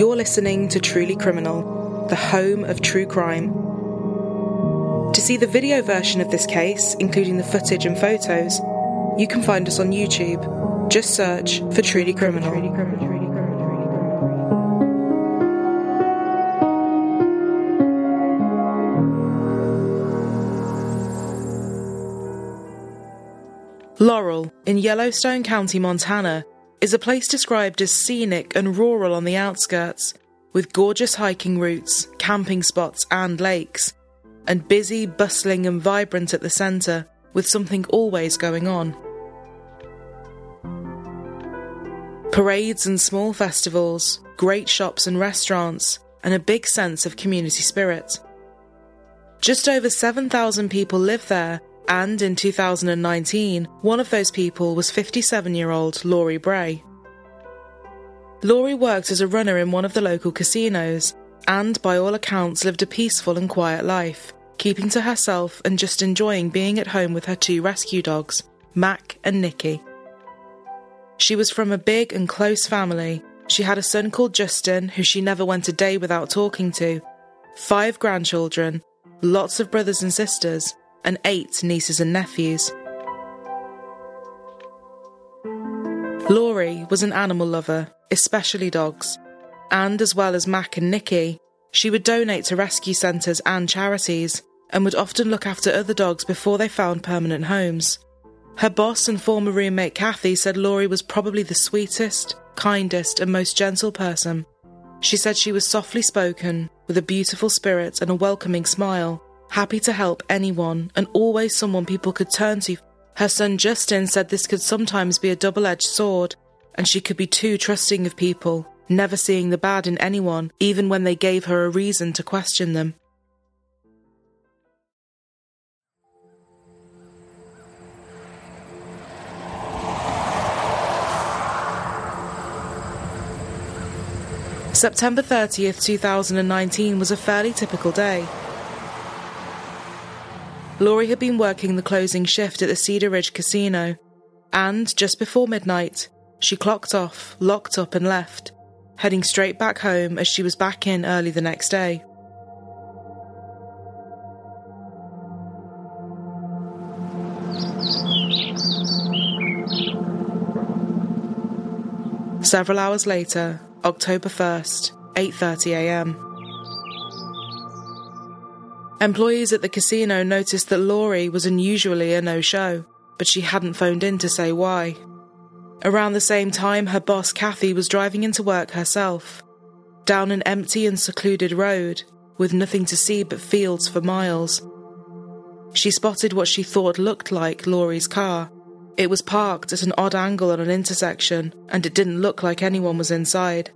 You're listening to Truly Criminal, the home of true crime. To see the video version of this case, including the footage and photos, you can find us on YouTube. Just search for Truly Criminal. Laurel, in Yellowstone County, Montana, is a place described as scenic and rural on the outskirts, with gorgeous hiking routes, camping spots, and lakes, and busy, bustling, and vibrant at the centre, with something always going on. Parades and small festivals, great shops and restaurants, and a big sense of community spirit. Just over 7,000 people live there, and in 2019, one of those people was 57 year old Lori Bray. Lori worked as a runner in one of the local casinos, and by all accounts lived a peaceful and quiet life, keeping to herself and just enjoying being at home with her two rescue dogs, Mac and Nicky. She was from a big and close family. She had a son called Justin, who she never went a day without talking to, five grandchildren, lots of brothers and sisters, and eight nieces and nephews. Lori was an animal lover, especially dogs, and as well as Mac and Nikki, she would donate to rescue centres and charities, and would often look after other dogs before they found permanent homes. Her boss and former roommate Kathy said Lori was probably the sweetest, kindest, and most gentle person. She said she was softly spoken, with a beautiful spirit and a welcoming smile, happy to help anyone, and always someone people could turn to. Her son Justin said this could sometimes be a double edged sword, and she could be too trusting of people, never seeing the bad in anyone, even when they gave her a reason to question them. September 30th, 2019 was a fairly typical day. Lori had been working the closing shift at the Cedar Ridge Casino, and just before midnight, she clocked off, locked up, and left, heading straight back home as she was back in early the next day. Several hours later, October 1st, 8:30 a.m. Employees at the casino noticed that Lori was unusually a no show, but she hadn't phoned in to say why. Around the same time, her boss Kathy was driving into work herself, down an empty and secluded road, with nothing to see but fields for miles. She spotted what she thought looked like Lori's car. It was parked at an odd angle on an intersection, and it didn't look like anyone was inside.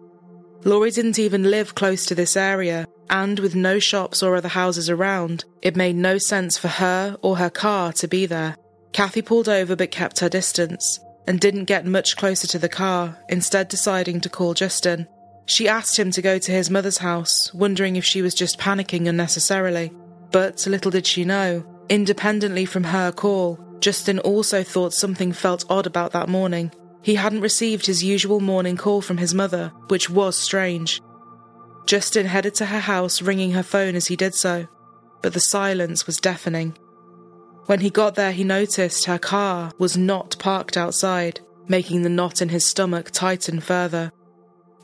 Lori didn't even live close to this area, and with no shops or other houses around, it made no sense for her or her car to be there. Kathy pulled over but kept her distance and didn't get much closer to the car, instead, deciding to call Justin. She asked him to go to his mother's house, wondering if she was just panicking unnecessarily. But little did she know, independently from her call, Justin also thought something felt odd about that morning. He hadn't received his usual morning call from his mother, which was strange. Justin headed to her house, ringing her phone as he did so, but the silence was deafening. When he got there, he noticed her car was not parked outside, making the knot in his stomach tighten further.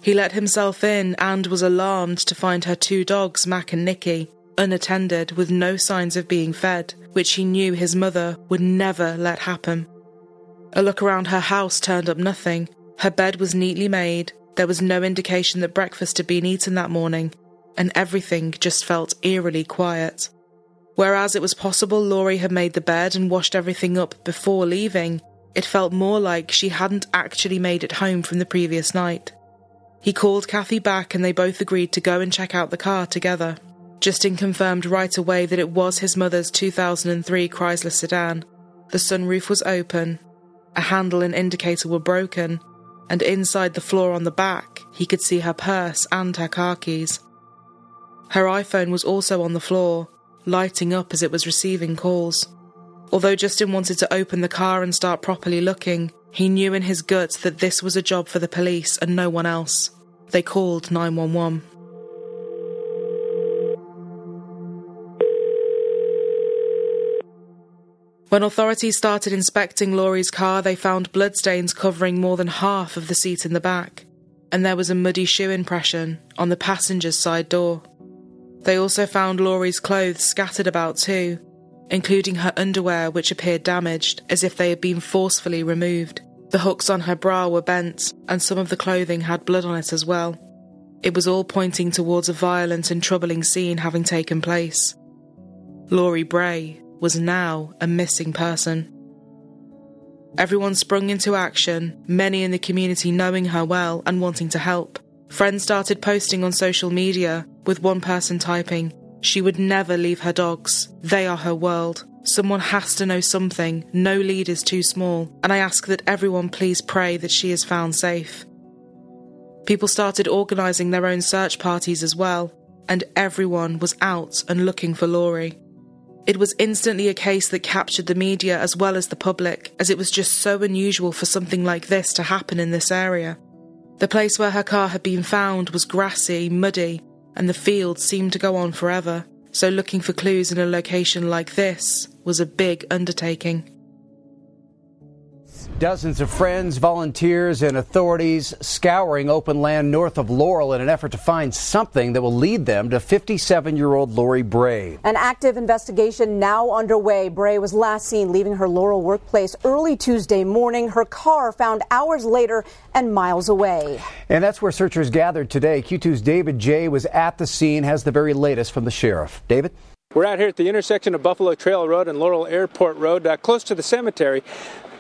He let himself in and was alarmed to find her two dogs, Mac and Nicky, unattended with no signs of being fed, which he knew his mother would never let happen. A look around her house turned up nothing. Her bed was neatly made, there was no indication that breakfast had been eaten that morning, and everything just felt eerily quiet. Whereas it was possible Lori had made the bed and washed everything up before leaving, it felt more like she hadn't actually made it home from the previous night. He called Kathy back and they both agreed to go and check out the car together. Justin confirmed right away that it was his mother's 2003 Chrysler sedan. The sunroof was open, a handle and indicator were broken, and inside the floor on the back, he could see her purse and her car keys. Her iPhone was also on the floor, lighting up as it was receiving calls. Although Justin wanted to open the car and start properly looking, he knew in his guts that this was a job for the police and no one else. They called 911. When authorities started inspecting Lori's car, they found bloodstains covering more than half of the seat in the back, and there was a muddy shoe impression on the passenger's side door. They also found Lori's clothes scattered about too, including her underwear, which appeared damaged, as if they had been forcefully removed. The hooks on her bra were bent, and some of the clothing had blood on it as well. It was all pointing towards a violent and troubling scene having taken place. Lori Bray was now a missing person. Everyone sprung into action, many in the community knowing her well and wanting to help. Friends started posting on social media, with one person typing, She would never leave her dogs. They are her world. Someone has to know something. No lead is too small. And I ask that everyone please pray that she is found safe. People started organising their own search parties as well, and everyone was out and looking for Lori. It was instantly a case that captured the media as well as the public, as it was just so unusual for something like this to happen in this area. The place where her car had been found was grassy, muddy, and the field seemed to go on forever, so looking for clues in a location like this was a big undertaking. Dozens of friends, volunteers, and authorities scouring open land north of Laurel in an effort to find something that will lead them to 57 year old Lori Bray. An active investigation now underway. Bray was last seen leaving her Laurel workplace early Tuesday morning. Her car found hours later and miles away. And that's where searchers gathered today. Q2's David Jay was at the scene, has the very latest from the sheriff. David? We're out here at the intersection of Buffalo Trail Road and Laurel Airport Road, uh, close to the cemetery.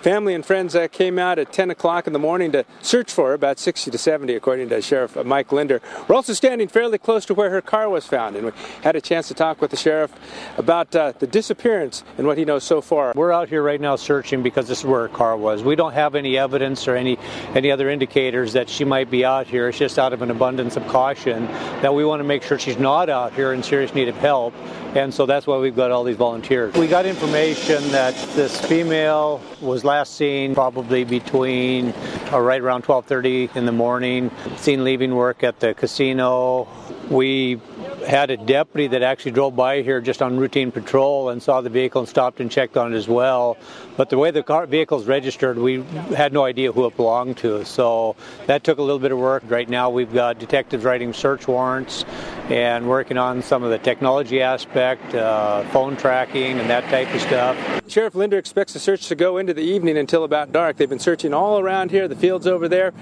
Family and friends uh, came out at 10 o'clock in the morning to search for her, about 60 to 70, according to Sheriff Mike Linder. We're also standing fairly close to where her car was found, and we had a chance to talk with the sheriff about uh, the disappearance and what he knows so far. We're out here right now searching because this is where her car was. We don't have any evidence or any any other indicators that she might be out here. It's just out of an abundance of caution that we want to make sure she's not out here in serious need of help, and so that's why we've got all these volunteers. We got information that this female was last seen probably between uh, right around 12:30 in the morning. Seen leaving work at the casino. We had a deputy that actually drove by here just on routine patrol and saw the vehicle and stopped and checked on it as well. But the way the car vehicle's registered, we had no idea who it belonged to. So that took a little bit of work. Right now, we've got detectives writing search warrants and working on some of the technology aspect, uh, phone tracking, and that type of stuff. Sheriff Linder expects the search to go into the evening until about dark. They've been searching all around here, the fields over there,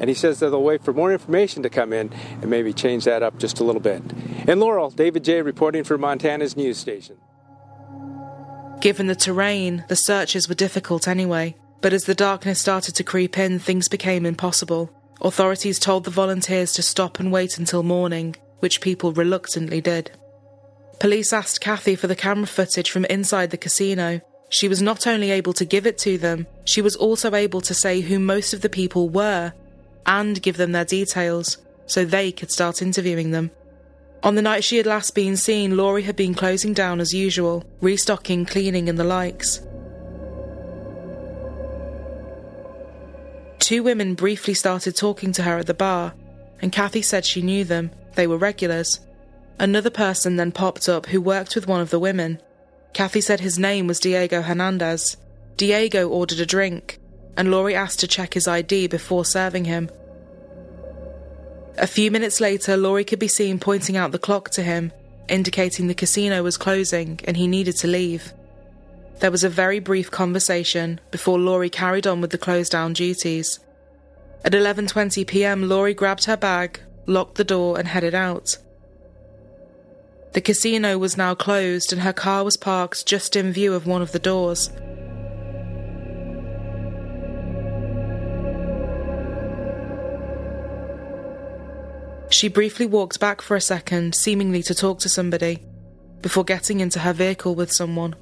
and he says that they'll wait for more information to come in and maybe change that up just a little bit. In Laurel, David J. reporting for Montana's news station. Given the terrain, the searches were difficult anyway, but as the darkness started to creep in, things became impossible. Authorities told the volunteers to stop and wait until morning, which people reluctantly did. Police asked Kathy for the camera footage from inside the casino. She was not only able to give it to them, she was also able to say who most of the people were and give them their details so they could start interviewing them. On the night she had last been seen, Lori had been closing down as usual, restocking, cleaning, and the likes. Two women briefly started talking to her at the bar, and Kathy said she knew them, they were regulars. Another person then popped up who worked with one of the women. Kathy said his name was Diego Hernandez. Diego ordered a drink, and Lori asked to check his ID before serving him. A few minutes later, Lori could be seen pointing out the clock to him, indicating the casino was closing and he needed to leave. There was a very brief conversation before Lori carried on with the close down duties. At 11:20 p.m., Lori grabbed her bag, locked the door and headed out. The casino was now closed and her car was parked just in view of one of the doors. She briefly walked back for a second, seemingly to talk to somebody, before getting into her vehicle with someone.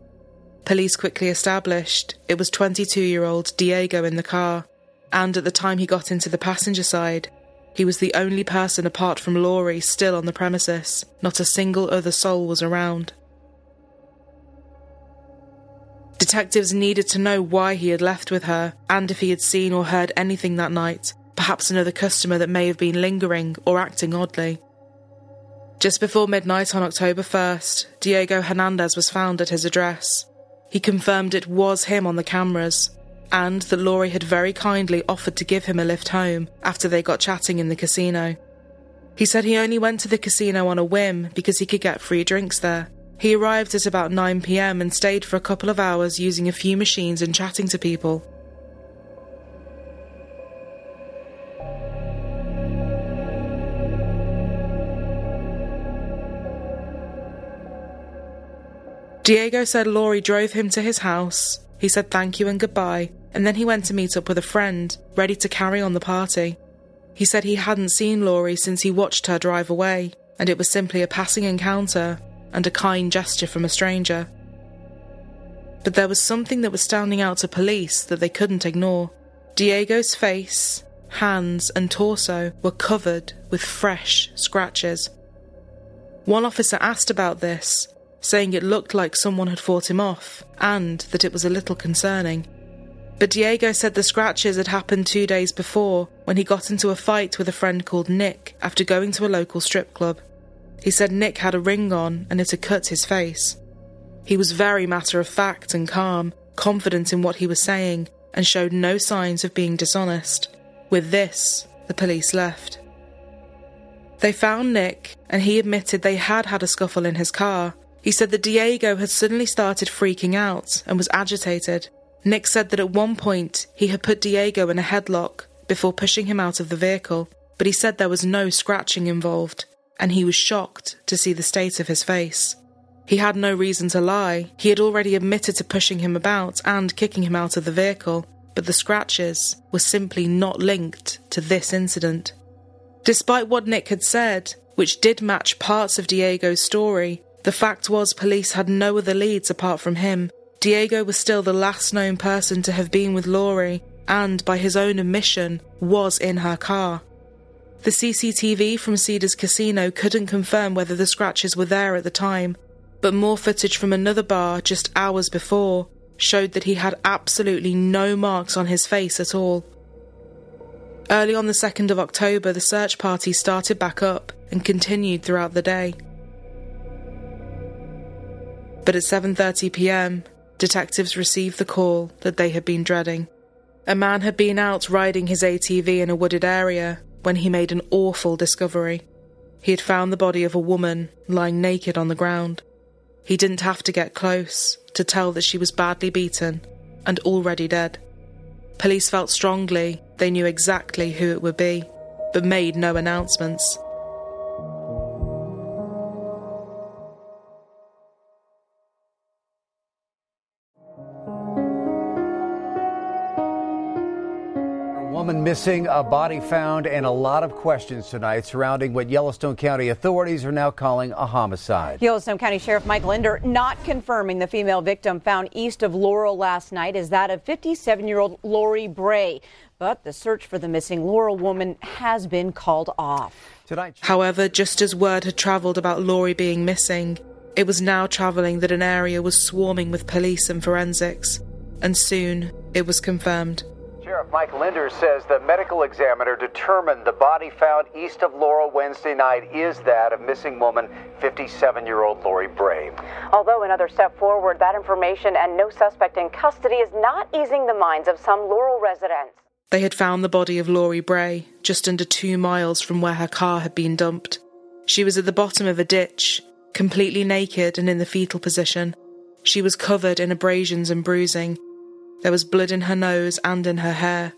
Police quickly established it was 22 year old Diego in the car, and at the time he got into the passenger side, he was the only person apart from Lori still on the premises. Not a single other soul was around. Detectives needed to know why he had left with her and if he had seen or heard anything that night, perhaps another customer that may have been lingering or acting oddly. Just before midnight on October 1st, Diego Hernandez was found at his address. He confirmed it was him on the cameras, and that Lori had very kindly offered to give him a lift home after they got chatting in the casino. He said he only went to the casino on a whim because he could get free drinks there. He arrived at about 9 pm and stayed for a couple of hours using a few machines and chatting to people. Diego said Lori drove him to his house. He said thank you and goodbye, and then he went to meet up with a friend, ready to carry on the party. He said he hadn't seen Lori since he watched her drive away, and it was simply a passing encounter and a kind gesture from a stranger. But there was something that was standing out to police that they couldn't ignore. Diego's face, hands, and torso were covered with fresh scratches. One officer asked about this, saying it looked like someone had fought him off and that it was a little concerning. But Diego said the scratches had happened two days before when he got into a fight with a friend called Nick after going to a local strip club. He said Nick had a ring on and it had cut his face. He was very matter of fact and calm, confident in what he was saying, and showed no signs of being dishonest. With this, the police left. They found Nick, and he admitted they had had a scuffle in his car. He said that Diego had suddenly started freaking out and was agitated, Nick said that at one point he had put Diego in a headlock before pushing him out of the vehicle, but he said there was no scratching involved, and he was shocked to see the state of his face. He had no reason to lie. He had already admitted to pushing him about and kicking him out of the vehicle, but the scratches were simply not linked to this incident. Despite what Nick had said, which did match parts of Diego's story, the fact was police had no other leads apart from him, Diego was still the last known person to have been with Lori and, by his own admission, was in her car. The CCTV from Cedars Casino couldn't confirm whether the scratches were there at the time, but more footage from another bar just hours before showed that he had absolutely no marks on his face at all. Early on the 2nd of October, the search party started back up and continued throughout the day. But at 7:30 p.m., detectives received the call that they had been dreading. A man had been out riding his ATV in a wooded area when he made an awful discovery. He had found the body of a woman lying naked on the ground. He didn't have to get close to tell that she was badly beaten and already dead. Police felt strongly they knew exactly who it would be, but made no announcements. Woman missing, a body found, and a lot of questions tonight surrounding what Yellowstone County authorities are now calling a homicide. Yellowstone County Sheriff Mike Linder not confirming the female victim found east of Laurel last night is that of 57 year old Lori Bray. But the search for the missing Laurel woman has been called off. Tonight. However, just as word had travelled about Lori being missing, it was now travelling that an area was swarming with police and forensics. And soon it was confirmed. Sheriff Mike Linder says the medical examiner determined the body found east of Laurel Wednesday night is that of missing woman 57 year old Lori Bray. Although another step forward, that information and no suspect in custody is not easing the minds of some Laurel residents. They had found the body of Lori Bray just under two miles from where her car had been dumped. She was at the bottom of a ditch, completely naked and in the fetal position. She was covered in abrasions and bruising there was blood in her nose and in her hair,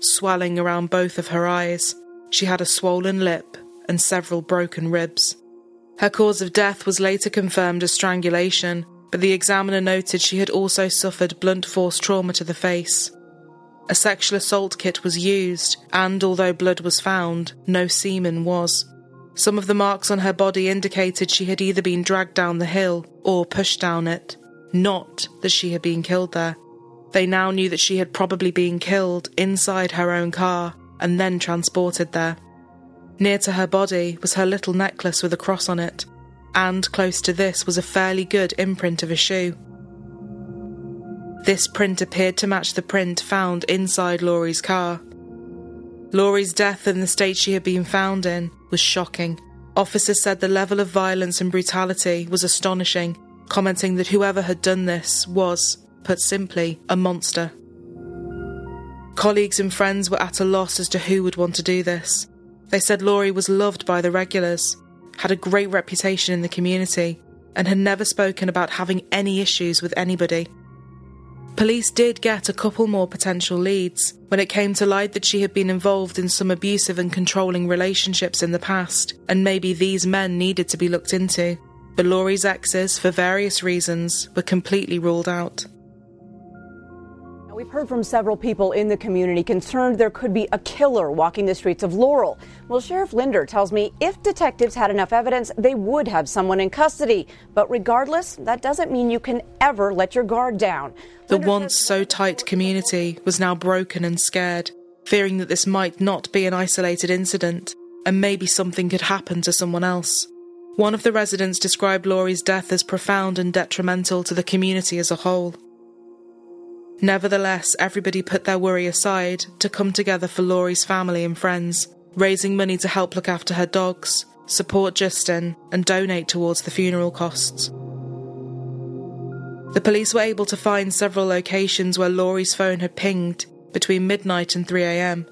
swelling around both of her eyes. She had a swollen lip and several broken ribs. Her cause of death was later confirmed as strangulation, but the examiner noted she had also suffered blunt force trauma to the face. A sexual assault kit was used, and although blood was found, no semen was. Some of the marks on her body indicated she had either been dragged down the hill or pushed down it, not that she had been killed there. They now knew that she had probably been killed inside her own car and then transported there. Near to her body was her little necklace with a cross on it, and close to this was a fairly good imprint of a shoe. This print appeared to match the print found inside Lori's car. Lori's death and the state she had been found in was shocking. Officers said the level of violence and brutality was astonishing, commenting that whoever had done this was, put simply, a monster. Colleagues and friends were at a loss as to who would want to do this. They said Lori was loved by the regulars, had a great reputation in the community, and had never spoken about having any issues with anybody. Police did get a couple more potential leads when it came to light that she had been involved in some abusive and controlling relationships in the past, and maybe these men needed to be looked into. But Lori's exes, for various reasons, were completely ruled out. We've heard from several people in the community concerned there could be a killer walking the streets of Laurel. Well, Sheriff Linder tells me if detectives had enough evidence, they would have someone in custody. But regardless, that doesn't mean you can ever let your guard down. The once so tight community was now broken and scared, fearing that this might not be an isolated incident and maybe something could happen to someone else. One of the residents described Lori's death as profound and detrimental to the community as a whole. Nevertheless, everybody put their worry aside to come together for Lori's family and friends, raising money to help look after her dogs, support Justin, and donate towards the funeral costs. The police were able to find several locations where Lori's phone had pinged between midnight and 3am.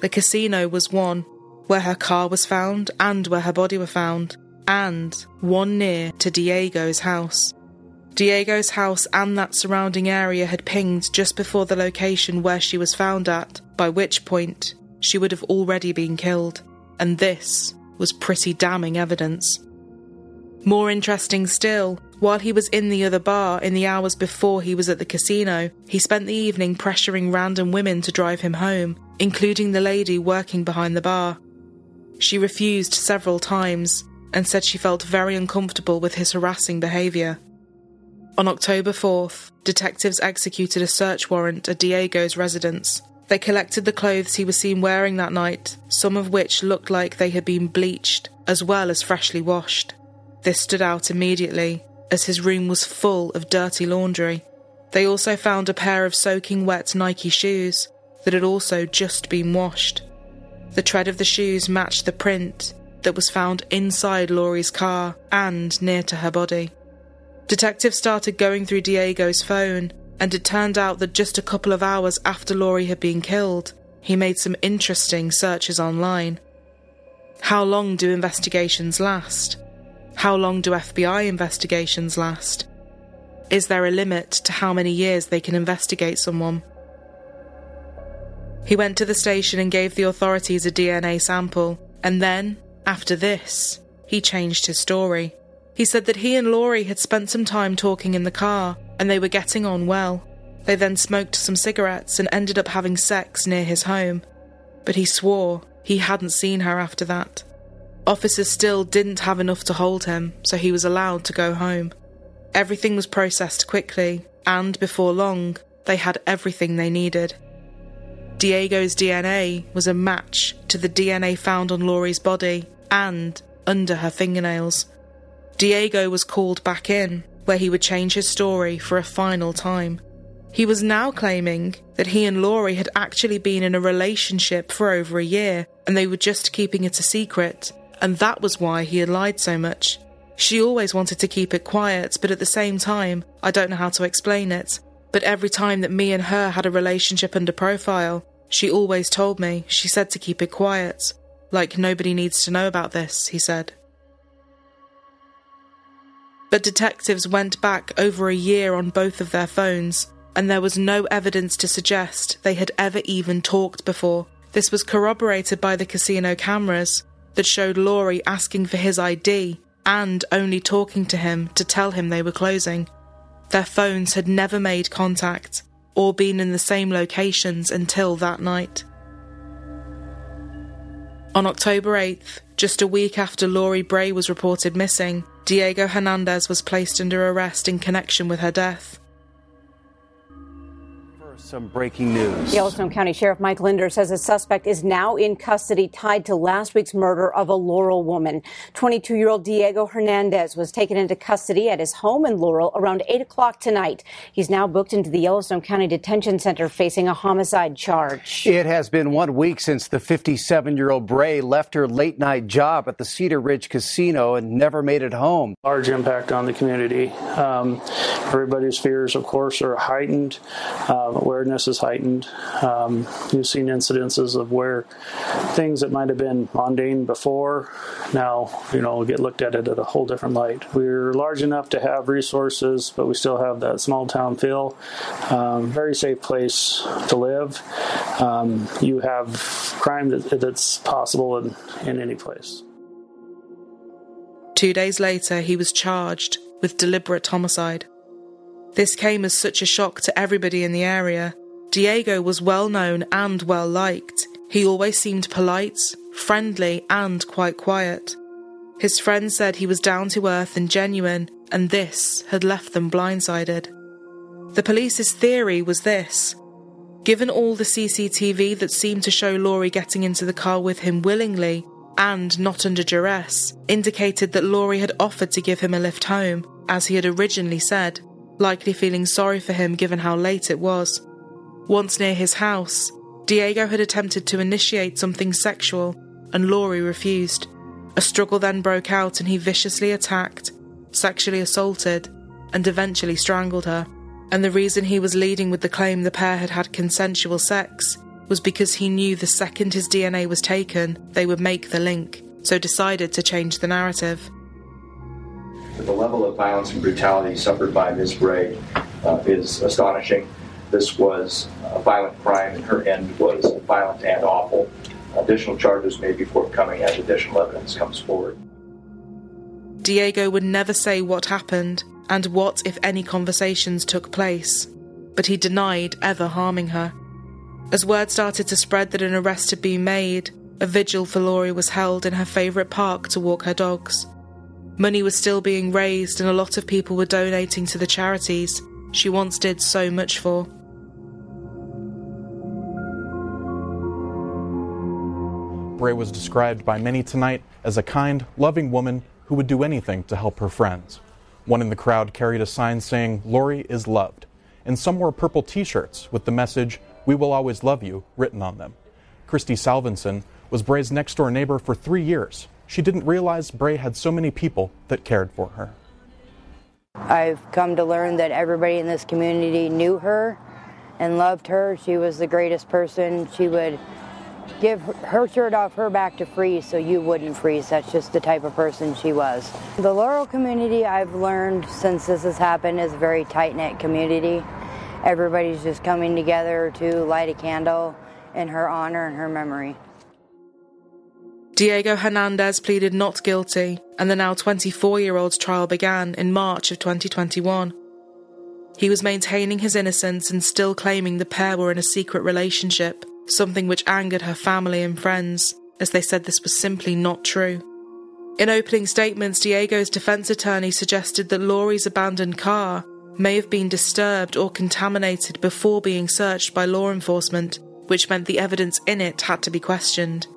The casino was one, where her car was found and where her body was found, and one near to Diego's house. Diego's house and that surrounding area had pinged just before the location where she was found at, by which point she would have already been killed. And this was pretty damning evidence. More interesting still, while he was in the other bar in the hours before he was at the casino, he spent the evening pressuring random women to drive him home, including the lady working behind the bar. She refused several times and said she felt very uncomfortable with his harassing behaviour. On October 4th, detectives executed a search warrant at Diego's residence. They collected the clothes he was seen wearing that night, some of which looked like they had been bleached, as well as freshly washed. This stood out immediately, as his room was full of dirty laundry. They also found a pair of soaking wet Nike shoes that had also just been washed. The tread of the shoes matched the print that was found inside Lori's car and near to her body. Detectives started going through Diego's phone, and it turned out that just a couple of hours after Lori had been killed, he made some interesting searches online. How long do investigations last? How long do FBI investigations last? Is there a limit to how many years they can investigate someone? He went to the station and gave the authorities a DNA sample, and then, after this, he changed his story. He said that he and Lori had spent some time talking in the car and they were getting on well. They then smoked some cigarettes and ended up having sex near his home. But he swore he hadn't seen her after that. Officers still didn't have enough to hold him, so he was allowed to go home. Everything was processed quickly, and before long, they had everything they needed. Diego's DNA was a match to the DNA found on Lori's body and under her fingernails. Diego was called back in, where he would change his story for a final time. He was now claiming that he and Lori had actually been in a relationship for over a year and they were just keeping it a secret, and that was why he had lied so much. She always wanted to keep it quiet, but at the same time, I don't know how to explain it. But every time that me and her had a relationship under profile, she always told me, she said to keep it quiet. Like nobody needs to know about this, he said. But detectives went back over a year on both of their phones, and there was no evidence to suggest they had ever even talked before. This was corroborated by the casino cameras that showed Lori asking for his ID and only talking to him to tell him they were closing. Their phones had never made contact or been in the same locations until that night. On October 8th, just a week after Lori Bray was reported missing, Diego Hernandez was placed under arrest in connection with her death. Some breaking news. Yellowstone County Sheriff Mike Linder says a suspect is now in custody tied to last week's murder of a Laurel woman. 22 year old Diego Hernandez was taken into custody at his home in Laurel around 8 o'clock tonight. He's now booked into the Yellowstone County Detention Center facing a homicide charge. It has been one week since the 57 year old Bray left her late night job at the Cedar Ridge Casino and never made it home. Large impact on the community. Um, everybody's fears, of course, are heightened. Uh, awareness is heightened. Um, you've seen incidences of where things that might have been mundane before now, you know, get looked at it at a whole different light. We're large enough to have resources, but we still have that small town feel. Um, very safe place to live. Um, you have crime that, that's possible in, in any place. Two days later, he was charged with deliberate homicide. This came as such a shock to everybody in the area. Diego was well known and well liked. He always seemed polite, friendly, and quite quiet. His friends said he was down to earth and genuine, and this had left them blindsided. The police's theory was this given all the CCTV that seemed to show Lori getting into the car with him willingly and not under duress, indicated that Lori had offered to give him a lift home, as he had originally said likely feeling sorry for him given how late it was. Once near his house, Diego had attempted to initiate something sexual, and Lori refused. A struggle then broke out, and he viciously attacked, sexually assaulted, and eventually strangled her. And the reason he was leading with the claim the pair had had consensual sex was because he knew the second his DNA was taken, they would make the link, so decided to change the narrative the level of violence and brutality suffered by Ms. Bray uh, is astonishing. This was a violent crime, and her end was violent and awful. Additional charges may be forthcoming as additional evidence comes forward. Diego would never say what happened and what, if any, conversations took place, but he denied ever harming her. As word started to spread that an arrest had been made, a vigil for Lori was held in her favourite park to walk her dogs. Money was still being raised, and a lot of people were donating to the charities she once did so much for. Bray was described by many tonight as a kind, loving woman who would do anything to help her friends. One in the crowd carried a sign saying, Lori is loved, and some wore purple t shirts with the message, We will always love you, written on them. Christy Salvinson was Bray's next door neighbor for three years she didn't realize Bray had so many people that cared for her. I've come to learn that everybody in this community knew her and loved her. She was the greatest person. She would give her shirt off her back to freeze so you wouldn't freeze. That's just the type of person she was. The Laurel community, I've learned since this has happened, is a very tight knit community. Everybody's just coming together to light a candle in her honor and her memory. Diego Hernandez pleaded not guilty, and the now 24 year old's trial began in March of 2021. He was maintaining his innocence and still claiming the pair were in a secret relationship, something which angered her family and friends, as they said this was simply not true. In opening statements, Diego's defense attorney suggested that Lori's abandoned car may have been disturbed or contaminated before being searched by law enforcement, which meant the evidence in it had to be questioned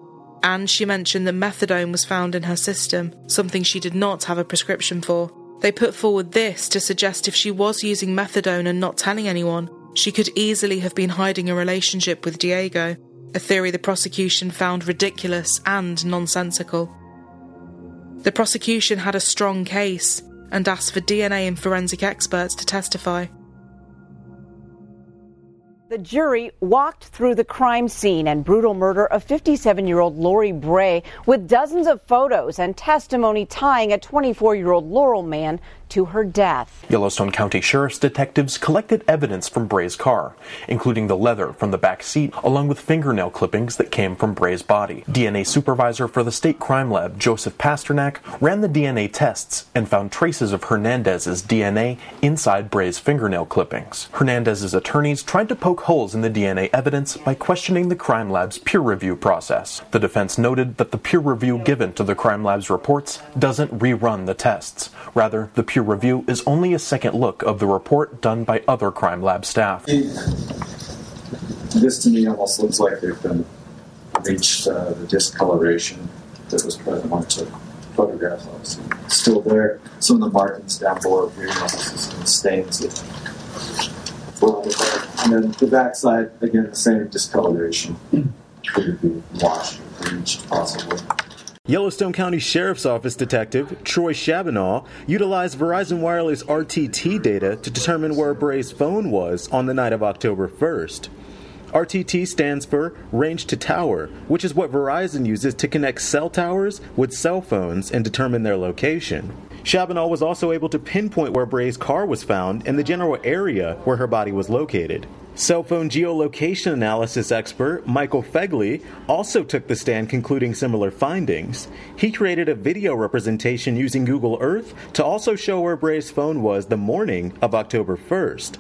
and she mentioned that methadone was found in her system, something she did not have a prescription for. They put forward this to suggest if she was using methadone and not telling anyone, she could easily have been hiding a relationship with Diego, a theory the prosecution found ridiculous and nonsensical. The prosecution had a strong case and asked for DNA and forensic experts to testify. The jury walked through the crime scene and brutal murder of 57 year old Lori Bray with dozens of photos and testimony tying a 24 year old Laurel man to her death. Yellowstone County Sheriff's detectives collected evidence from Bray's car, including the leather from the back seat, along with fingernail clippings that came from Bray's body. DNA supervisor for the state crime lab, Joseph Pasternak, ran the DNA tests and found traces of Hernandez's DNA inside Bray's fingernail clippings. Hernandez's attorneys tried to poke holes in the DNA evidence by questioning the crime lab's peer review process. The defense noted that the peer review given to the crime lab's reports doesn't rerun the tests. Rather, the peer review is only a second look of the report done by other crime lab staff. this to me almost looks like they've been reached uh, the discoloration that was present on I took photographs. Obviously, still there. Some of the markings down below here, you know, some stains that the back. And then the backside, again, the same discoloration. Could it be washed or bleached, possibly. Yellowstone County Sheriff's Office Detective Troy Shabanaw utilized Verizon Wireless RTT data to determine where Bray's phone was on the night of October 1st. RTT stands for Range to Tower, which is what Verizon uses to connect cell towers with cell phones and determine their location. Shabanaw was also able to pinpoint where Bray's car was found and the general area where her body was located. Cell phone geolocation analysis expert Michael Fegley also took the stand concluding similar findings. He created a video representation using Google Earth to also show where Bray's phone was the morning of October 1st.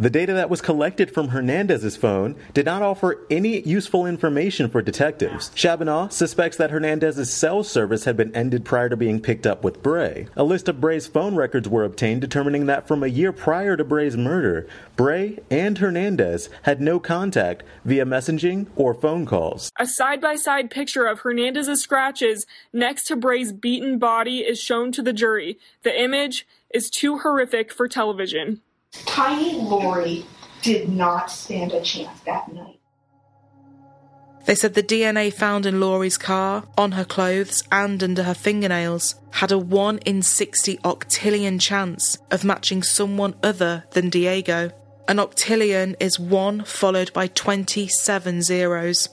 The data that was collected from Hernandez's phone did not offer any useful information for detectives. Shabanaw suspects that Hernandez's cell service had been ended prior to being picked up with Bray. A list of Bray's phone records were obtained determining that from a year prior to Bray's murder, Bray and Hernandez had no contact via messaging or phone calls. A side by side picture of Hernandez's scratches next to Bray's beaten body is shown to the jury. The image is too horrific for television. Tiny Lori did not stand a chance that night. They said the DNA found in Lori's car, on her clothes, and under her fingernails had a 1 in 60 octillion chance of matching someone other than Diego. An octillion is 1 followed by 27 zeros.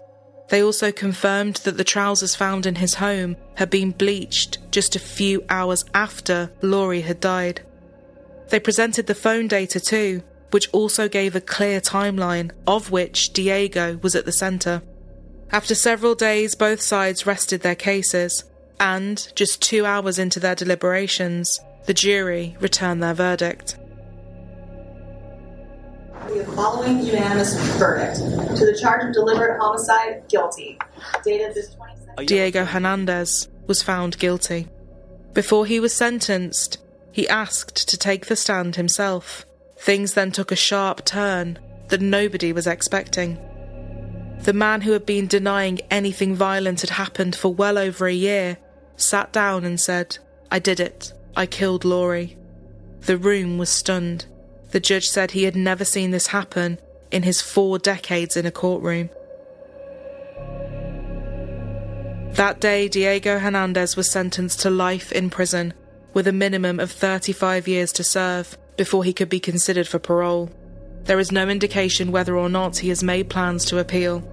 They also confirmed that the trousers found in his home had been bleached just a few hours after Lori had died. They presented the phone data too, which also gave a clear timeline, of which Diego was at the centre. After several days, both sides rested their cases, and just two hours into their deliberations, the jury returned their verdict. The following unanimous verdict to the charge of deliberate homicide, guilty. Dated this 22nd. Diego Hernandez was found guilty. Before he was sentenced, he asked to take the stand himself. Things then took a sharp turn that nobody was expecting. The man who had been denying anything violent had happened for well over a year sat down and said, I did it. I killed Lori. The room was stunned. The judge said he had never seen this happen in his four decades in a courtroom. That day, Diego Hernandez was sentenced to life in prison with a minimum of 35 years to serve before he could be considered for parole. There is no indication whether or not he has made plans to appeal.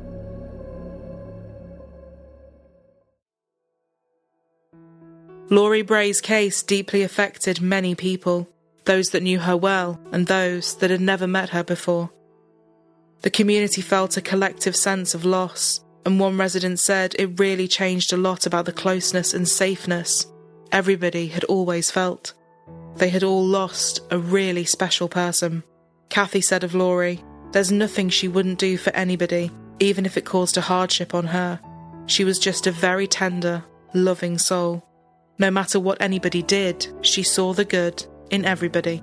Lori Bray's case deeply affected many people, those that knew her well and those that had never met her before. The community felt a collective sense of loss, and one resident said it really changed a lot about the closeness and safeness everybody had always felt. They had all lost a really special person. Kathy said of Lori, There's nothing she wouldn't do for anybody, even if it caused a hardship on her. She was just a very tender, loving soul. No matter what anybody did, she saw the good in everybody.